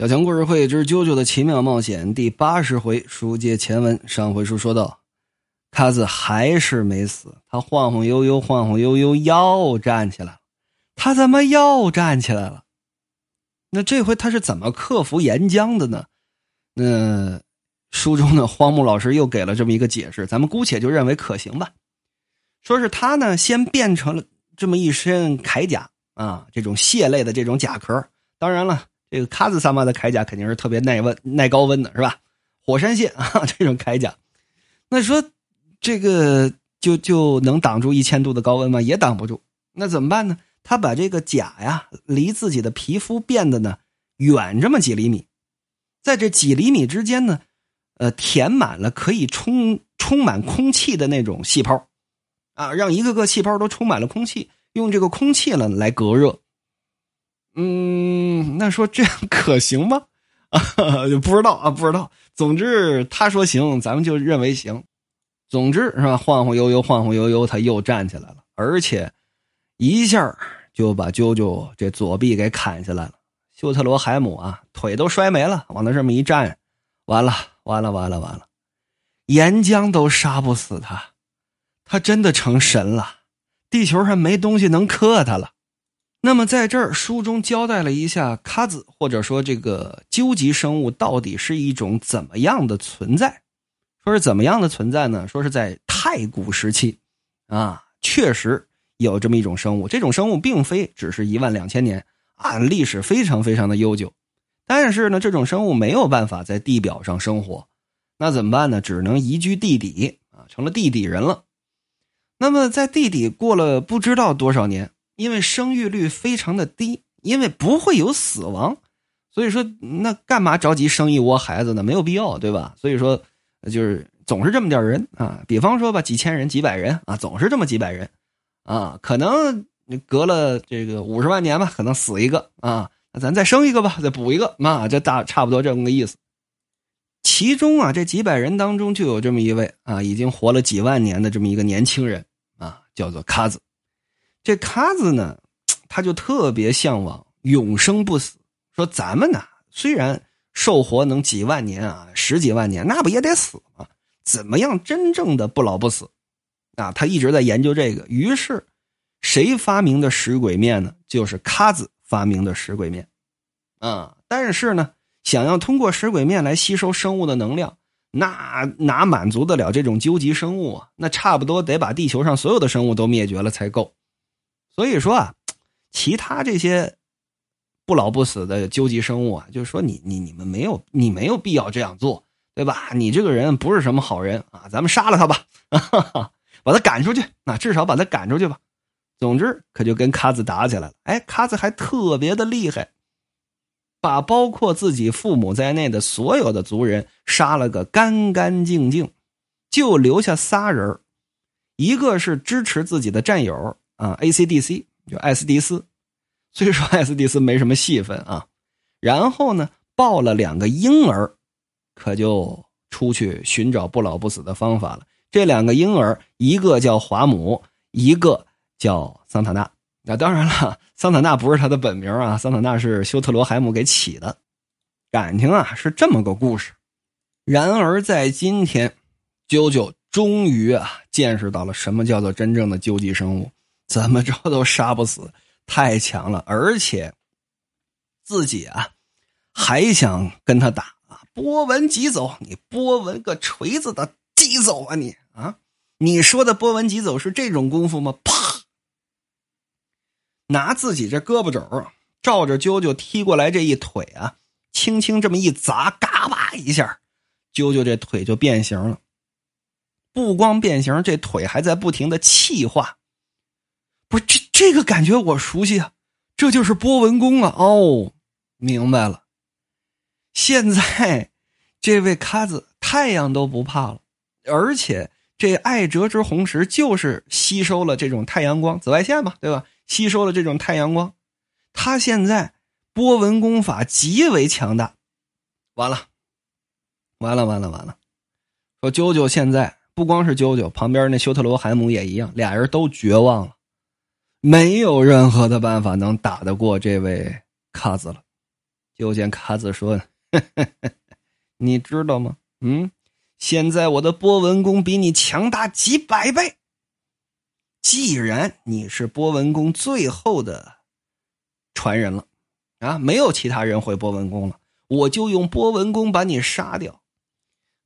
小强故事会之《啾啾的奇妙冒险》第八十回书接前文。上回书说到，卡子还是没死，他晃晃悠悠，晃晃悠悠，又站起来了。他怎么又站起来了？那这回他是怎么克服岩浆的呢？那书中的荒木老师又给了这么一个解释，咱们姑且就认为可行吧。说是他呢，先变成了这么一身铠甲啊，这种蟹类的这种甲壳。当然了。这个卡子萨玛的铠甲肯定是特别耐温、耐高温的，是吧？火山线啊，这种铠甲，那说这个就就能挡住一千度的高温吗？也挡不住。那怎么办呢？他把这个甲呀离自己的皮肤变得呢远这么几厘米，在这几厘米之间呢，呃，填满了可以充充满空气的那种细胞，啊，让一个个细胞都充满了空气，用这个空气呢来隔热。嗯，那说这样可行吗？啊，就不知道啊，不知道。总之他说行，咱们就认为行。总之是吧？晃晃悠悠，晃晃悠悠，他又站起来了，而且一下就把啾啾这左臂给砍下来了。修特罗海姆啊，腿都摔没了，往那这么一站，完了，完了，完了，完了！岩浆都杀不死他，他真的成神了，地球上没东西能克他了。那么，在这儿书中交代了一下卡子，或者说这个究极生物到底是一种怎么样的存在？说是怎么样的存在呢？说是在太古时期，啊，确实有这么一种生物。这种生物并非只是一万两千年啊，历史非常非常的悠久。但是呢，这种生物没有办法在地表上生活，那怎么办呢？只能移居地底啊，成了地底人了。那么在地底过了不知道多少年。因为生育率非常的低，因为不会有死亡，所以说那干嘛着急生一窝孩子呢？没有必要，对吧？所以说就是总是这么点人啊。比方说吧，几千人、几百人啊，总是这么几百人啊。可能隔了这个五十万年吧，可能死一个啊，那咱再生一个吧，再补一个啊，这大差不多这么个意思。其中啊，这几百人当中就有这么一位啊，已经活了几万年的这么一个年轻人啊，叫做卡子。这卡子呢，他就特别向往永生不死。说咱们呢，虽然寿活能几万年啊，十几万年，那不也得死吗？怎么样真正的不老不死？啊，他一直在研究这个。于是，谁发明的石鬼面呢？就是卡子发明的石鬼面。啊，但是呢，想要通过石鬼面来吸收生物的能量，那哪满足得了这种究极生物啊？那差不多得把地球上所有的生物都灭绝了才够。所以说啊，其他这些不老不死的究极生物啊，就是说你你你们没有你没有必要这样做，对吧？你这个人不是什么好人啊，咱们杀了他吧，把他赶出去，那至少把他赶出去吧。总之，可就跟卡子打起来了。哎，卡子还特别的厉害，把包括自己父母在内的所有的族人杀了个干干净净，就留下仨人一个是支持自己的战友。啊，A.C.D.C. 就艾斯蒂斯，虽说艾斯蒂斯没什么戏份啊，然后呢，抱了两个婴儿，可就出去寻找不老不死的方法了。这两个婴儿，一个叫华姆，一个叫桑塔纳。那当然了，桑塔纳不是他的本名啊，桑塔纳是修特罗海姆给起的。感情啊，是这么个故事。然而在今天，啾啾终于啊，见识到了什么叫做真正的究极生物。怎么着都杀不死，太强了，而且自己啊还想跟他打啊！波纹急走，你波纹个锤子的急走啊你啊！你说的波纹急走是这种功夫吗？啪！拿自己这胳膊肘照着啾啾踢过来这一腿啊，轻轻这么一砸，嘎巴一下，啾啾这腿就变形了。不光变形，这腿还在不停的气化。不，这这个感觉我熟悉啊，这就是波纹功啊！哦，明白了。现在这位卡子太阳都不怕了，而且这爱折之红石就是吸收了这种太阳光，紫外线嘛，对吧？吸收了这种太阳光，他现在波纹功法极为强大。完了，完了，完了，完了！说啾啾现在不光是啾啾，旁边那修特罗海姆也一样，俩人都绝望了。没有任何的办法能打得过这位卡子了，就见卡子说：“ 你知道吗？嗯，现在我的波纹功比你强大几百倍。既然你是波纹功最后的传人了，啊，没有其他人会波纹功了，我就用波纹功把你杀掉。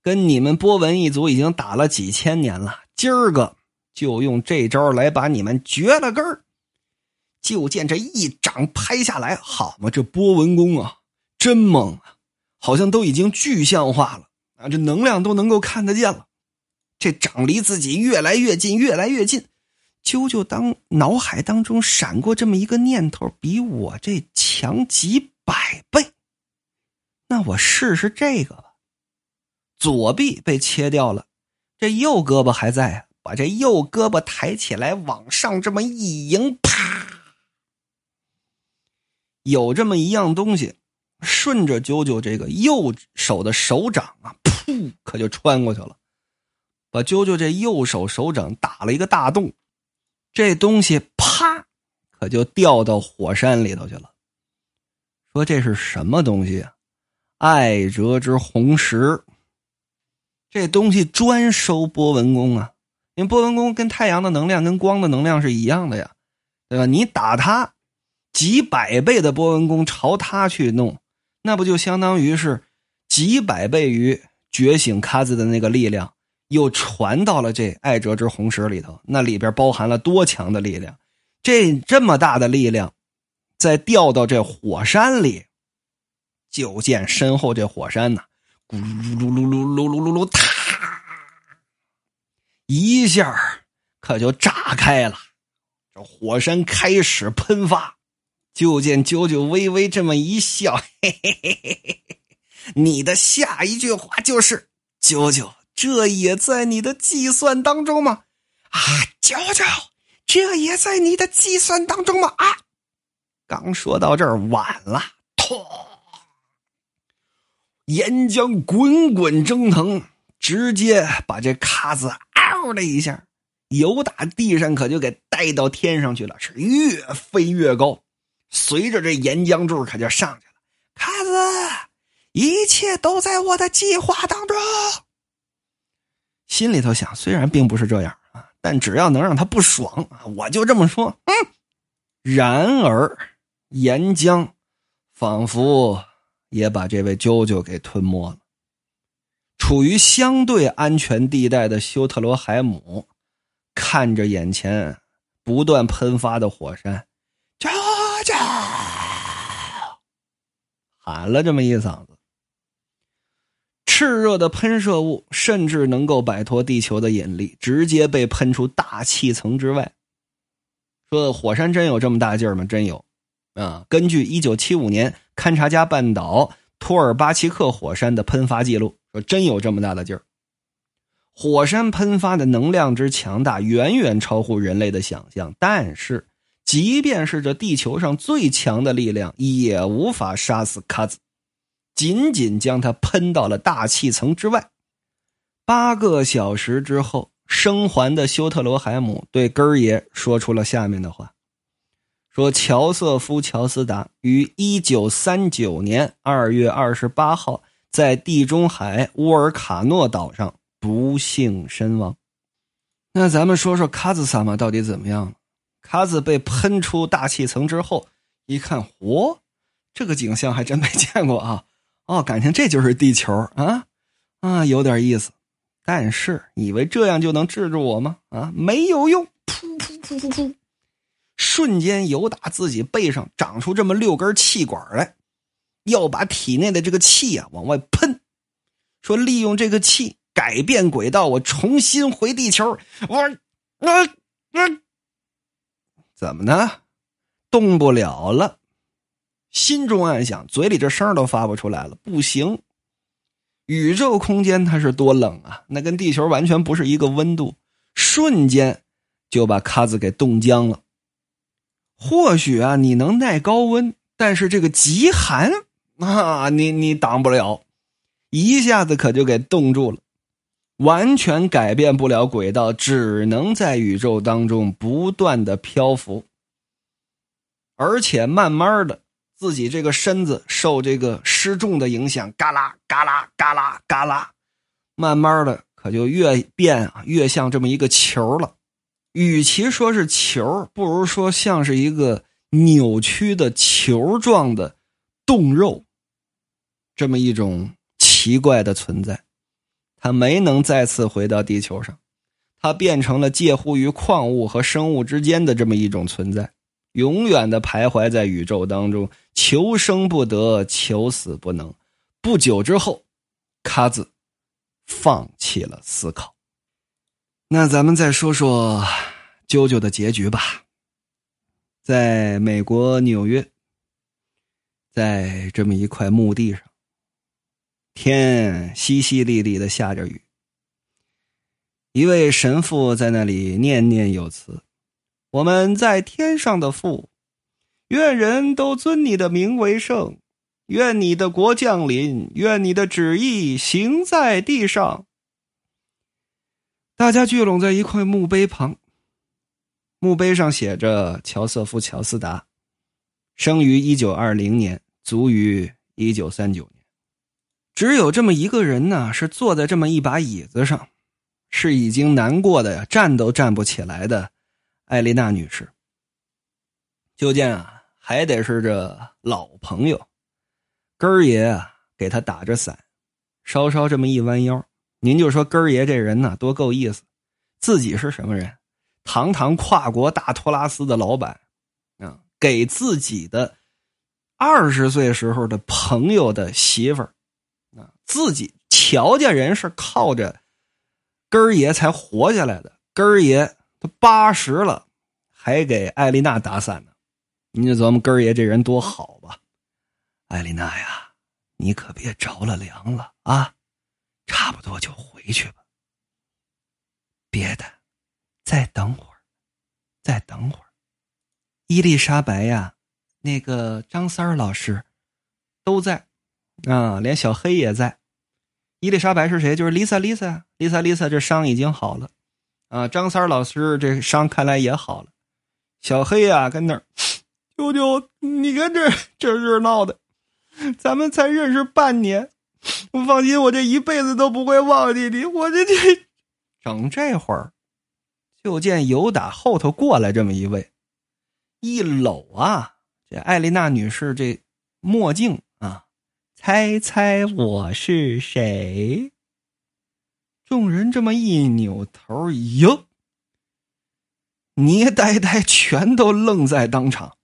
跟你们波纹一族已经打了几千年了，今儿个就用这招来把你们绝了根儿。”就见这一掌拍下来，好嘛，这波纹功啊！真猛啊，好像都已经具象化了啊！这能量都能够看得见了。这掌离自己越来越近，越来越近。啾啾当脑海当中闪过这么一个念头：比我这强几百倍。那我试试这个吧。左臂被切掉了，这右胳膊还在啊。把这右胳膊抬起来，往上这么一迎，啪！有这么一样东西。顺着九九这个右手的手掌啊，噗，可就穿过去了，把九九这右手手掌打了一个大洞。这东西啪，可就掉到火山里头去了。说这是什么东西啊？爱哲之红石。这东西专收波纹功啊，因为波纹功跟太阳的能量、跟光的能量是一样的呀，对吧？你打它，几百倍的波纹功朝他去弄。那不就相当于是几百倍于觉醒卡子的那个力量，又传到了这爱哲之红石里头，那里边包含了多强的力量？这这么大的力量，再掉到这火山里，就见身后这火山呐，咕噜噜噜噜噜噜噜噜，啪，一下可就炸开了，这火山开始喷发。就见九九微微这么一笑，嘿嘿嘿嘿嘿嘿，你的下一句话就是“九九”，这也在你的计算当中吗？啊，九九，这也在你的计算当中吗？啊，刚说到这儿，晚了，痛，岩浆滚滚蒸腾，直接把这卡子嗷的一下，由打地上可就给带到天上去了，是越飞越高。随着这岩浆柱可就上去了，卡子，一切都在我的计划当中。心里头想，虽然并不是这样啊，但只要能让他不爽啊，我就这么说。嗯。然而，岩浆仿佛也把这位啾啾给吞没了。处于相对安全地带的修特罗海姆，看着眼前不断喷发的火山。喊了这么一嗓子，炽热的喷射物甚至能够摆脱地球的引力，直接被喷出大气层之外。说火山真有这么大劲儿吗？真有啊！根据一九七五年勘察加半岛托尔巴奇克火山的喷发记录，说真有这么大的劲儿。火山喷发的能量之强大，远远超乎人类的想象。但是。即便是这地球上最强的力量，也无法杀死卡兹，仅仅将他喷到了大气层之外。八个小时之后，生还的修特罗海姆对根儿爷说出了下面的话：“说乔瑟夫·乔斯达于一九三九年二月二十八号在地中海乌尔卡诺岛上不幸身亡。那咱们说说卡兹萨玛到底怎么样了？”卡子被喷出大气层之后，一看，嚯，这个景象还真没见过啊！哦，感情这就是地球啊啊，有点意思。但是，以为这样就能治住我吗？啊，没有用！噗噗噗噗噗，瞬间由打自己背上长出这么六根气管来，要把体内的这个气呀往外喷，说利用这个气改变轨道，我重新回地球。我，我，我。怎么呢？动不了了，心中暗想，嘴里这声都发不出来了。不行，宇宙空间它是多冷啊！那跟地球完全不是一个温度，瞬间就把卡子给冻僵了。或许啊，你能耐高温，但是这个极寒啊，你你挡不了，一下子可就给冻住了。完全改变不了轨道，只能在宇宙当中不断的漂浮，而且慢慢的自己这个身子受这个失重的影响，嘎啦嘎啦嘎啦嘎啦，慢慢的可就越变啊越像这么一个球了。与其说是球，不如说像是一个扭曲的球状的冻肉，这么一种奇怪的存在。他没能再次回到地球上，他变成了介乎于矿物和生物之间的这么一种存在。永远的徘徊在宇宙当中，求生不得，求死不能。不久之后，卡子放弃了思考。那咱们再说说啾啾的结局吧。在美国纽约，在这么一块墓地上，天淅淅沥沥的下着雨。一位神父在那里念念有词。我们在天上的父，愿人都尊你的名为圣，愿你的国降临，愿你的旨意行在地上。大家聚拢在一块墓碑旁，墓碑上写着乔瑟夫·乔斯达，生于一九二零年，卒于一九三九年。只有这么一个人呢，是坐在这么一把椅子上，是已经难过的呀，站都站不起来的。艾丽娜女士，就见啊，还得是这老朋友，根儿爷啊，给他打着伞，稍稍这么一弯腰，您就说根儿爷这人呢，多够意思。自己是什么人？堂堂跨国大托拉斯的老板，啊，给自己的二十岁时候的朋友的媳妇儿，自己乔家人是靠着根儿爷才活下来的，根儿爷。都八十了，还给艾丽娜打伞呢，您就琢磨根儿爷这人多好吧？艾丽娜呀，你可别着了凉了啊！差不多就回去吧。别的，再等会儿，再等会儿。伊丽莎白呀，那个张三儿老师都在啊，连小黑也在。伊丽莎白是谁？就是 Lisa，Lisa，Lisa，Lisa，这伤已经好了。啊，张三老师这伤看来也好了。小黑呀，跟那儿，舅舅，你看这这热闹的，咱们才认识半年，我放心，我这一辈子都不会忘记你。我这这，整这会儿，就见有打后头过来这么一位，一搂啊，这艾丽娜女士这墨镜，猜猜我是谁？众人这么一扭头，哟，捏呆呆，全都愣在当场。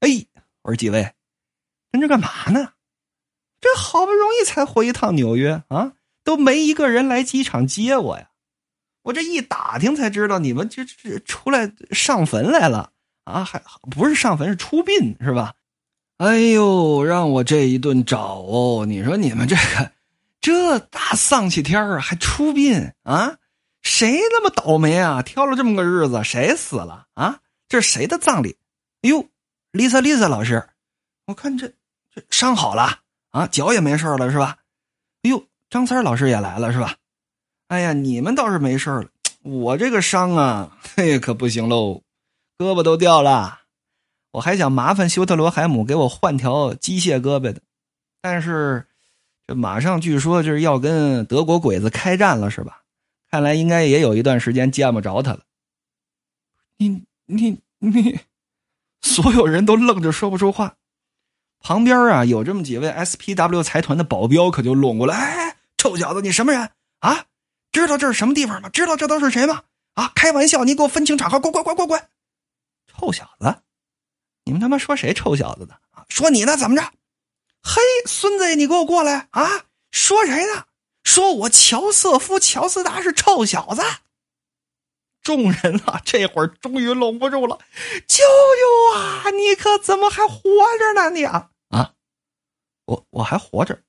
哎，我说几位，跟这干嘛呢？这好不容易才回一趟纽约啊，都没一个人来机场接我呀！我这一打听才知道，你们这这出来上坟来了啊？还不是上坟，是出殡是吧？哎呦，让我这一顿找哦！你说你们这个。这大丧气天儿还出殡啊？谁那么倒霉啊？挑了这么个日子，谁死了啊？这是谁的葬礼？哎呦，Lisa，Lisa 老师，我看这这伤好了啊，脚也没事了是吧？哎呦，张三老师也来了是吧？哎呀，你们倒是没事了，我这个伤啊，嘿，可不行喽，胳膊都掉了。我还想麻烦休特罗海姆给我换条机械胳膊的，但是。这马上据说就是要跟德国鬼子开战了，是吧？看来应该也有一段时间见不着他了。你你你，所有人都愣着说不出话。旁边啊，有这么几位 SPW 财团的保镖，可就拢过来。哎，臭小子，你什么人啊？知道这是什么地方吗？知道这都是谁吗？啊，开玩笑，你给我分清场合，滚滚滚滚滚！臭小子，你们他妈说谁臭小子呢？说你呢？怎么着？嘿，孙子，你给我过来啊！说谁呢？说我乔瑟夫·乔斯达是臭小子。众人啊，这会儿终于拢不住了。舅舅啊，你可怎么还活着呢？你啊啊！我我还活着，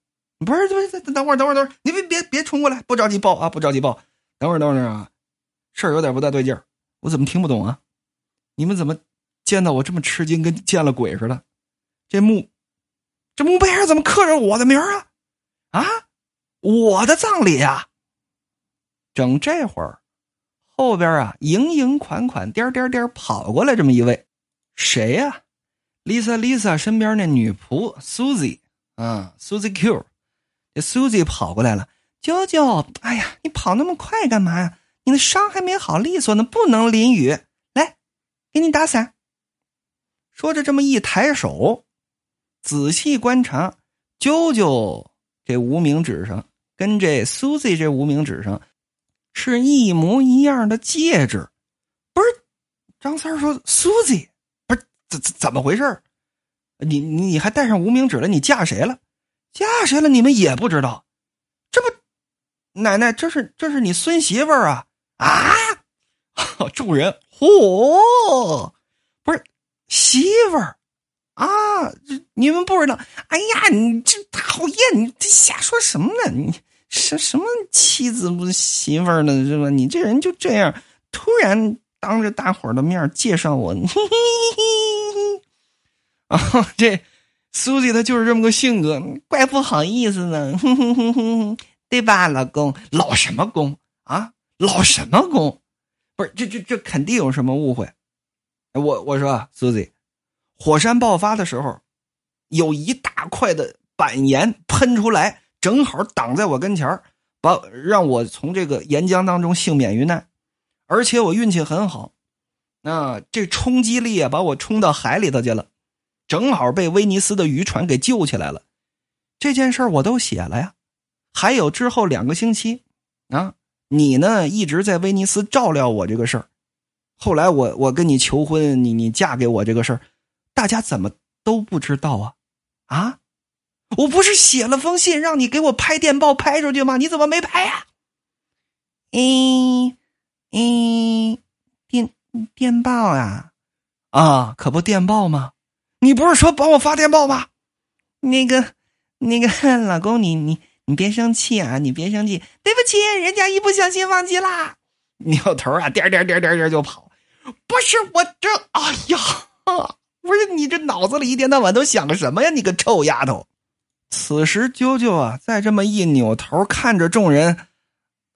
不是不是，等会儿等会儿等会儿，你别别别冲过来，不着急报啊，不着急报。等会儿等会儿啊，事儿有点不大对劲儿，我怎么听不懂啊？你们怎么见到我这么吃惊，跟见了鬼似的？这墓。这墓碑上怎么刻着我的名啊？啊，我的葬礼啊！整这会儿，后边啊，盈盈款款，颠颠颠跑过来这么一位，谁呀？Lisa Lisa 身边那女仆 Susie 啊，Susie Q，这 Susie 跑过来了，啾啾，哎呀，你跑那么快干嘛呀？你的伤还没好利索呢，不能淋雨。来，给你打伞。说着，这么一抬手，仔细观察，啾啾这无名指上跟这 Susie 这无名指上是一模一样的戒指。不是，张三说：“Susie，不是怎怎怎么回事？你你你还戴上无名指了？你嫁谁了？嫁谁了？你们也不知道？这不，奶奶，这是这是你孙媳妇儿啊！”啊！众人嚯，不是媳妇儿啊！这你们不知道？哎呀，你这讨厌！你这瞎说什么呢？你什什么妻子不媳妇儿呢？是吧？你这人就这样，突然当着大伙儿的面介绍我，啊！这苏西他就是这么个性格，怪不好意思呢，哼哼哼哼对吧，老公？老什么公啊？老什么公？不是这这这肯定有什么误会。我我说，Susie，火山爆发的时候，有一大块的板岩喷出来，正好挡在我跟前把让我从这个岩浆当中幸免于难。而且我运气很好，那这冲击力啊，把我冲到海里头去了，正好被威尼斯的渔船给救起来了。这件事我都写了呀。还有之后两个星期啊。你呢，一直在威尼斯照料我这个事儿。后来我我跟你求婚，你你嫁给我这个事儿，大家怎么都不知道啊？啊，我不是写了封信让你给我拍电报拍出去吗？你怎么没拍呀？嗯嗯，电电报啊啊，可不电报吗？你不是说帮我发电报吗？那个那个老公，你你。你别生气啊！你别生气，对不起，人家一不小心忘记啦。扭头啊，颠颠颠颠颠就跑。不是我这，哎呀，不是你这脑子里一天到晚都想着什么呀？你个臭丫头！此时啾啾啊，再这么一扭头看着众人，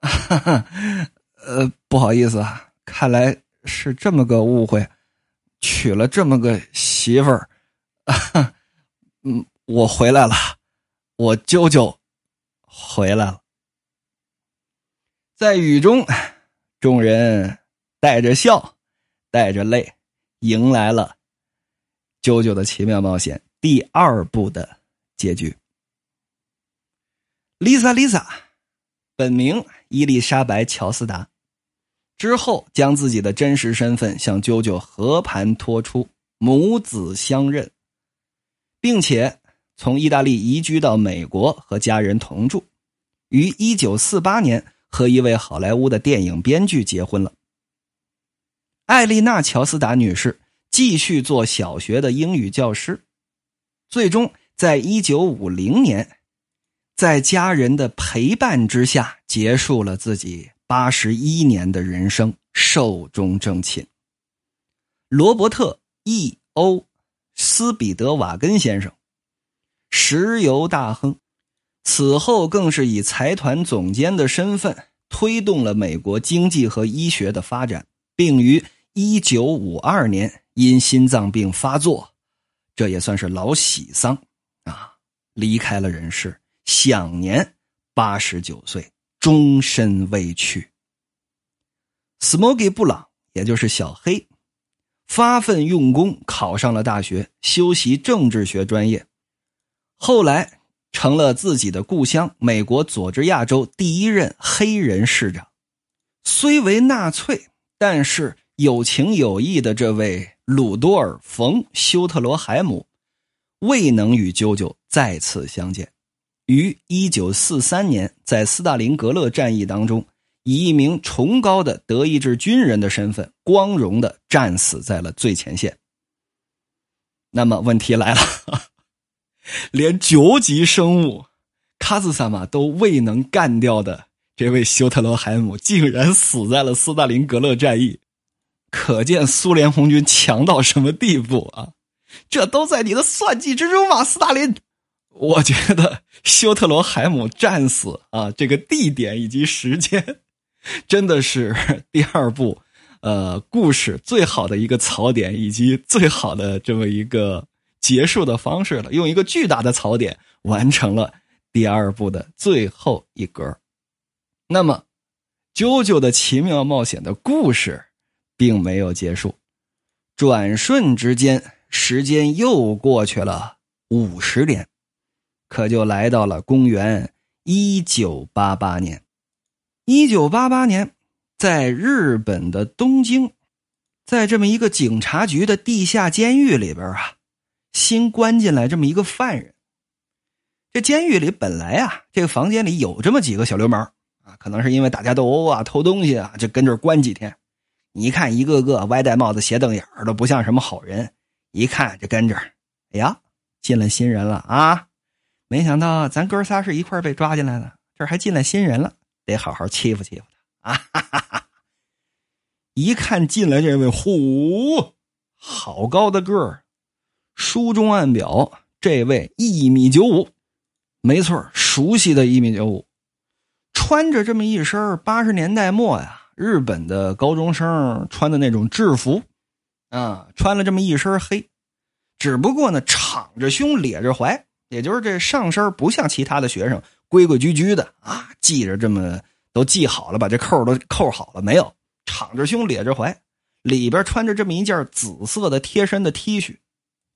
呃，不好意思啊，看来是这么个误会，娶了这么个媳妇儿。嗯，我回来了，我啾啾。回来了，在雨中，众人带着笑，带着泪，迎来了《啾啾的奇妙冒险》第二部的结局。Lisa，Lisa，本名伊丽莎白·乔斯达，之后将自己的真实身份向啾啾和盘托出，母子相认，并且。从意大利移居到美国，和家人同住，于一九四八年和一位好莱坞的电影编剧结婚了。艾丽娜·乔斯达女士继续做小学的英语教师，最终在一九五零年，在家人的陪伴之下，结束了自己八十一年的人生，寿终正寝。罗伯特 ·E.O. 斯彼得瓦根先生。石油大亨，此后更是以财团总监的身份推动了美国经济和医学的发展，并于一九五二年因心脏病发作，这也算是老喜丧啊，离开了人世，享年八十九岁，终身未去。Smoky 布朗，也就是小黑，发奋用功，考上了大学，修习政治学专业。后来成了自己的故乡美国佐治亚州第一任黑人市长，虽为纳粹，但是有情有义的这位鲁多尔·冯·休特罗海姆，未能与舅舅再次相见，于一九四三年在斯大林格勒战役当中，以一名崇高的德意志军人的身份，光荣的战死在了最前线。那么问题来了。连九级生物卡兹萨玛都未能干掉的这位休特罗海姆，竟然死在了斯大林格勒战役，可见苏联红军强到什么地步啊！这都在你的算计之中吗，斯大林？我觉得休特罗海姆战死啊，这个地点以及时间，真的是第二部呃故事最好的一个槽点，以及最好的这么一个结束的方式了，用一个巨大的槽点完成了第二部的最后一格。那么，《啾啾的奇妙冒险》的故事并没有结束，转瞬之间，时间又过去了五十年，可就来到了公元一九八八年。一九八八年，在日本的东京。在这么一个警察局的地下监狱里边啊，新关进来这么一个犯人。这监狱里本来啊，这个房间里有这么几个小流氓啊，可能是因为打架斗殴啊、偷东西啊，就跟这关几天。你看，一个个歪戴帽子、斜瞪眼儿的，不像什么好人。一看就跟着，哎呀，进来新人了啊！没想到咱哥仨是一块被抓进来的，这还进来新人了，得好好欺负欺负他啊！哈哈哈。一看进来这位，呼，好高的个儿，书中暗表这位一米九五，没错，熟悉的一米九五，穿着这么一身八十年代末呀日本的高中生穿的那种制服，啊，穿了这么一身黑，只不过呢敞着胸咧着怀，也就是这上身不像其他的学生规规矩矩的啊，系着这么都系好了，把这扣都扣好了没有？敞着胸，咧着怀，里边穿着这么一件紫色的贴身的 T 恤，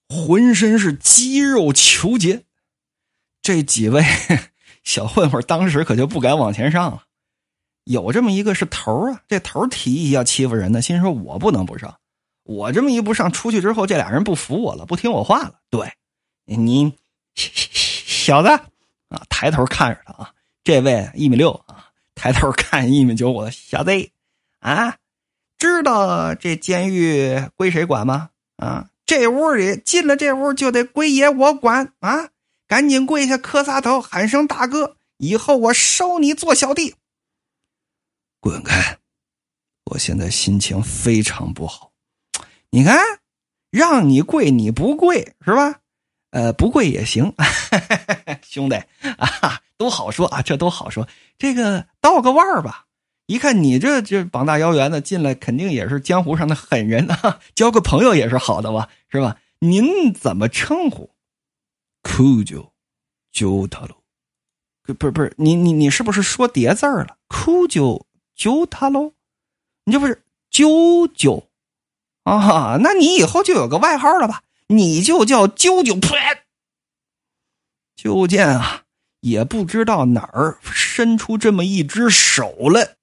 浑身是肌肉球结。这几位 小混混当时可就不敢往前上了。有这么一个是头啊，这头提议要欺负人呢，心说我不能不上。我这么一不上，出去之后这俩人不服我了，不听我话了。对，你小子啊，抬头看着他啊，这位一米六啊，抬头看一米九五的小子。啊，知道这监狱归谁管吗？啊，这屋里进了这屋就得归爷我管啊！赶紧跪下磕仨头，喊声大哥，以后我收你做小弟。滚开！我现在心情非常不好。你看，让你跪你不跪是吧？呃，不跪也行，兄弟啊，都好说啊，这都好说。这个道个腕吧。一看你这这膀大腰圆的进来，肯定也是江湖上的狠人啊！交个朋友也是好的吧，是吧？您怎么称呼？酷九，九塔喽？不是不是，你你你是不是说叠字儿了？酷九揪他喽？你这不是啾啾啊？那你以后就有个外号了吧？你就叫啾啾。噗！就见啊，也不知道哪儿伸出这么一只手来。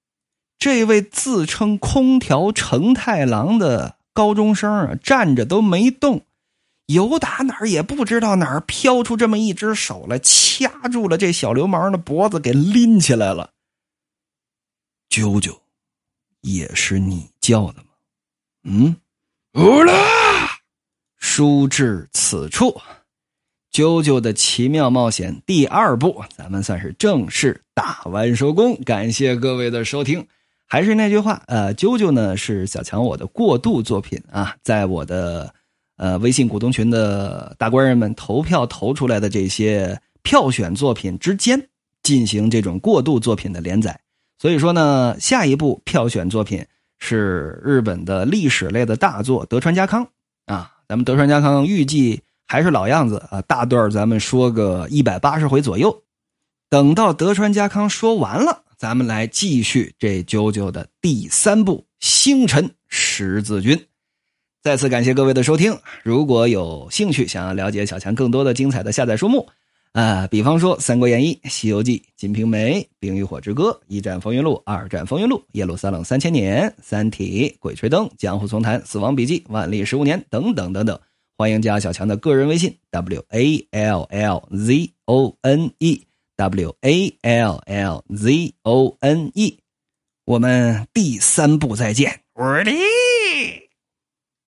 这位自称空调承太郎的高中生啊，站着都没动，由打哪儿也不知道哪儿飘出这么一只手来，掐住了这小流氓的脖子，给拎起来了。啾啾，也是你叫的吗？嗯，乌拉。书至此处，啾啾的奇妙冒险第二部，咱们算是正式打完收工。感谢各位的收听。还是那句话，呃，啾啾呢是小强我的过渡作品啊，在我的呃微信股东群的大官人们投票投出来的这些票选作品之间进行这种过渡作品的连载。所以说呢，下一部票选作品是日本的历史类的大作德川家康啊，咱们德川家康预计还是老样子啊，大段咱们说个一百八十回左右，等到德川家康说完了。咱们来继续这九九的第三部《星辰十字军》。再次感谢各位的收听。如果有兴趣想要了解小强更多的精彩的下载书目，啊，比方说《三国演义》《西游记》《金瓶梅》《冰与火之歌》《一战风云录》《二战风云录》《耶路撒冷三千年》《三体》《鬼吹灯》《江湖丛谈》《死亡笔记》《万历十五年》等等等等，欢迎加小强的个人微信：w a l l z o n e。W A L L Z O N E，我们第三部再见，我的。